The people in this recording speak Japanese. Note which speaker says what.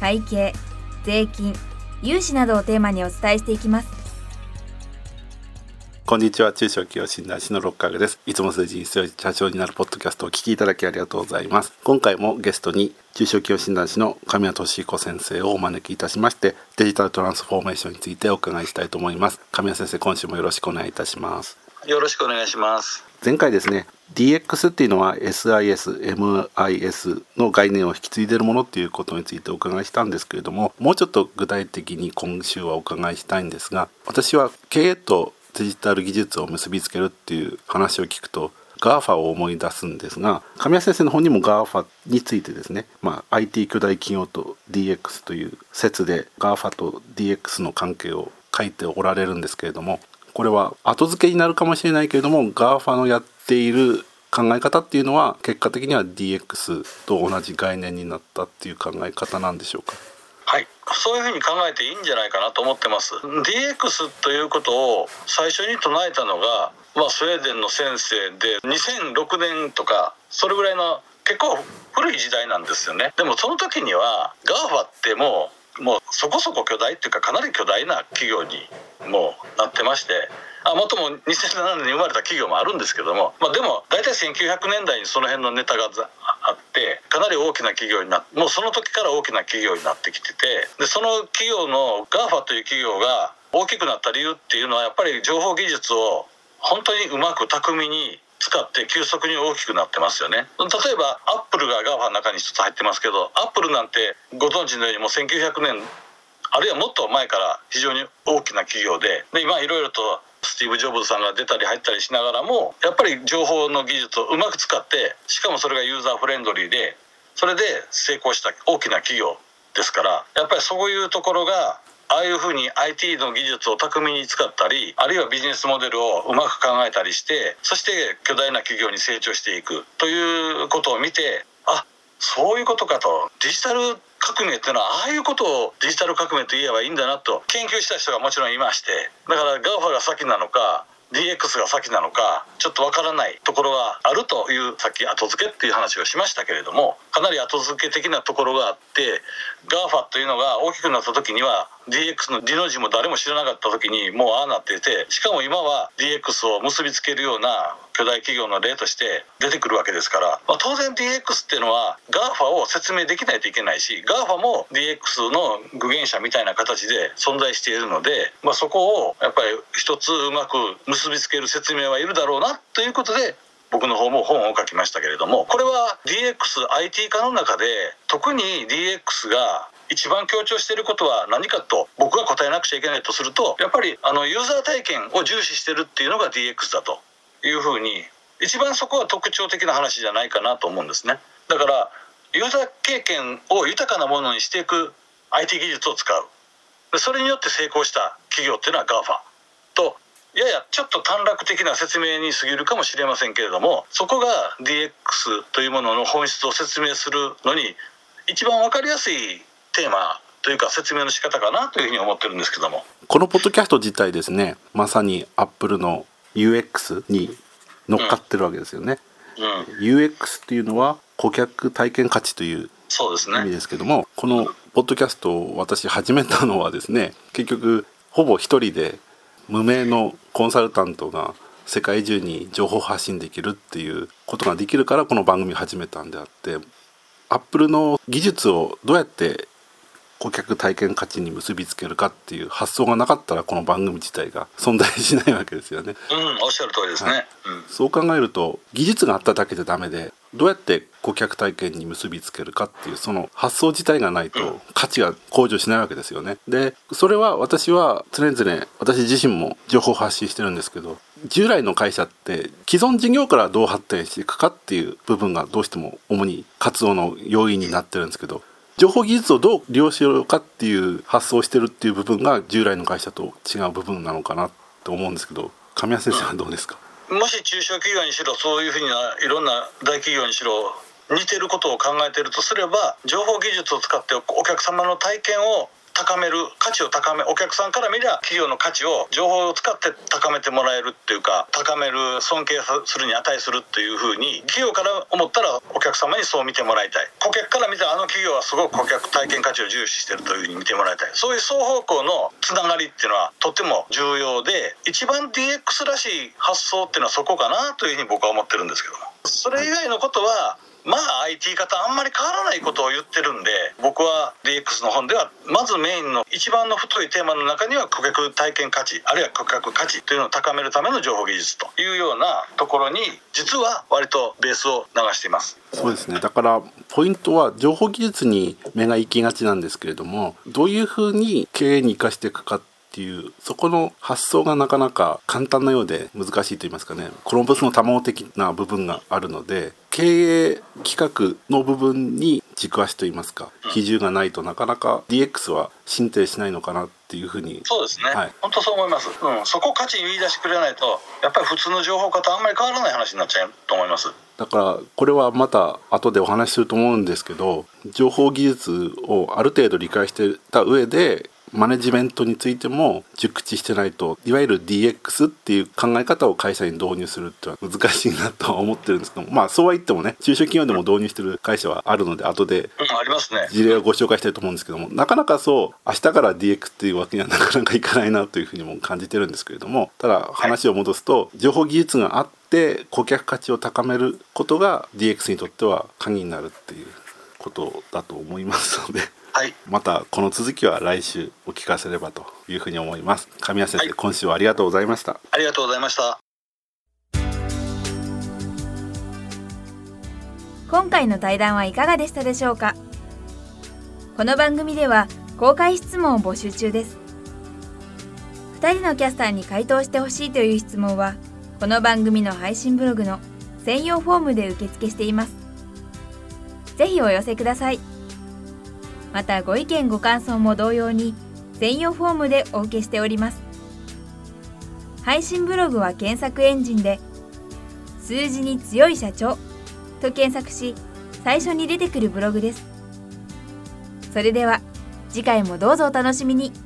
Speaker 1: 会計税金融資などをテーマにお伝えしていきます。
Speaker 2: こんにちは。中小企業診断士の六角です。いつも数字に強い社長になるポッドキャストをお聞きいただきありがとうございます。今回もゲストに中小企業診断士の神谷俊彦先生をお招きいたしましてデジタルトランスフォーメーションについてお伺いしたいと思います。神谷先生今週もよろしくお願いいたします。
Speaker 3: よろしくお願いします
Speaker 2: 前回ですね DX っていうのは SIS、MIS の概念を引き継いでるものっていうことについてお伺いしたんですけれどももうちょっと具体的に今週はお伺いしたいんですが私は経営とデジタル技術を結びつけるっていう話を聞くと GAFA を思い出すんですが神谷先生の本にも GAFA についてですね、まあ、IT 巨大企業と DX という説で GAFA と DX の関係を書いておられるんですけれどもこれは後付けになるかもしれないけれども GAFA のやっている考え方っていうのは結果的には DX と同じ概念になったっていう考え方なんでしょうか？
Speaker 3: はい。そういうふうに考えていいんじゃないかなと思ってます。DX ということを最初に唱えたのが、まあ、スウェーデンの先生で2006年とかそれぐらいの結構古い時代なんですよね。でもその時には GAFA ってもうもうそこそこ巨大っていうかかなり巨大な企業にもうなってましてあもとも2007年に生まれた企業もあるんですけども、まあ、でも大体1900年代にその辺のネタがあってかなり大きな企業になってもうその時から大きな企業になってきててでその企業の GAFA という企業が大きくなった理由っていうのはやっぱり情報技術を本当にうまく巧みに使って急速に大きくなってますよね。例えばアップルが GAFA の中に一つ入ってますけどアップルなんてご存知のようにもう1900年あるいはもっと前から非常に大きな企業でで今いろいろとスティーブ・ジョブズさんが出たり入ったりしながらもやっぱり情報の技術をうまく使ってしかもそれがユーザーフレンドリーでそれで成功した大きな企業ですからやっぱりそういうところがああいうふうに IT の技術を巧みに使ったりあるいはビジネスモデルをうまく考えたりしてそして巨大な企業に成長していくということを見てあそういうことかと。デジタル革命っていうのはああいうことをデジタル革命と言えばいいんだなと。研究した人がもちろんいまして。だから GAFA が先なのか DX が先なのかちょっとわからないところがあるというさっき後付けっていう話をしましたけれどもかなり後付け的なところがあって GAFA というのが大きくなった時には DX の D の字も誰も知らなかった時にもうああなっていてしかも今は DX を結びつけるような巨大企業の例として出てくるわけですから、まあ、当然 DX っていうのは GAFA を説明できないといけないし GAFA も DX の具現者みたいな形で存在しているので、まあ、そこをやっぱり一つうまく結びつける説明はいるだろうなということで僕の方も本を書きましたけれどもこれは DXIT 化の中で特に DX が一番強調していることは何かと僕が答えなくちゃいけないとするとやっぱりあのユーザー体験を重視してるっていうのが DX だと。いうふうに一番そこは特徴的な話じゃないかなと思うんですね。だからユーザー経験を豊かなものにしていく IT 技術を使う。それによって成功した企業っていうのは GAFA とややちょっと短絡的な説明に過ぎるかもしれませんけれどもそこが DX というものの本質を説明するのに一番分かりやすいテーマというか説明の仕方かなというふうに思ってるんですけども。
Speaker 2: このポッドキャスト自体ですねまさにアップルの UX に乗っかってるわけですよね、うん、UX っていうのは顧客体験価値という意味ですけども、ね、このポッドキャストを私始めたのはですね結局ほぼ一人で無名のコンサルタントが世界中に情報発信できるっていうことができるからこの番組を始めたんであってアップルの技術をどうやって顧客体験価値に結びつけるかっていう発想がなかったらこの番組自体が存在しないわけですよね。
Speaker 3: うん、おっしゃる通りですね、はい、
Speaker 2: そう考えると技術があっただけじゃダメでどうやって顧客体験に結びつけるかっていうその発想自体がないと価値が向上しないわけですよね。でそれは私は常々私自身も情報発信してるんですけど従来の会社って既存事業からどう発展していくかっていう部分がどうしても主に活動の要因になってるんですけど情報技術をどう利用しようかっていう発想をしてるっていう部分が従来の会社と違う部分なのかなと思うんですけど神谷先生はどうですか、
Speaker 3: もし中小企業にしろそういうふうないろんな大企業にしろ似てることを考えてるとすれば情報技術を使ってお客様の体験を高める価値を高めお客さんから見りゃ企業の価値を情報を使って高めてもらえるっていうか高める尊敬するに値するっていうふうに企業から思ったらお客様にそう見てもらいたい。顧客から見たらあの企業はすごく顧客体験価値を重視してるというふうに見てもらいたい。そういう双方向のつながりっていうのはとても重要で一番 DX らしい発想っていうのはそこかなというふうに僕は思ってるんですけども。それ以外のことはまあ IT 方あんまり変わらないことを言ってるんで僕は DX の本ではまずメインの一番の太いテーマの中には顧客体験価値あるいは顧客価値というのを高めるための情報技術というようなところに実は割とベースを流しています。
Speaker 2: そうですね。だからポイントは情報技術に目が行きがちなんですけれどもどういうふうに経営に生かしていくかっていうそこの発想がなかなか簡単なようで難しいと言いますかね。コロンブスの卵的な部分があるので経営企画の部分に軸足といいますか比重がないとなかなか DX は進展しないのかなっていうふうに
Speaker 3: そうですね、はい、本当そう思います、うん、そこ価値見出してくれないとやっぱり普通の情報化とあんまり変わらない話になっちゃうと思います。
Speaker 2: だからこれはまた後でお話しすると思うんですけど情報技術をある程度理解してた上でマネジメントについても熟知してないといわゆる DX っていう考え方を会社に導入するってのは難しいなとは思ってるんですけどまあそうは言ってもね中小企業でも導入してる会社はあるので後で事例をご紹介したいと思うんですけどもなかなかそう明日から DX っていうわけにはなかなかいかないなというふうにも感じてるんですけれどもただ話を戻すと情報技術があって顧客価値を高めることが DX にとっては鍵になるっていうことだと思いますので。
Speaker 3: はい、
Speaker 2: またこの続きは来週お聞かせればというふうに思います。神谷先生、はい、今週はありがとうございました。
Speaker 3: ありがとうございました。
Speaker 1: 今回の対談はいかがでしたでしょうか？この番組では公開質問を募集中です。2人のキャスターに回答してほしいという質問はこの番組の配信ブログの専用フォームで受付しています。ぜひお寄せください。またご意見ご感想も同様に専用フォームでお受けしております。配信ブログは検索エンジンで数字に強い社長と検索し最初に出てくるブログです。それでは次回もどうぞお楽しみに。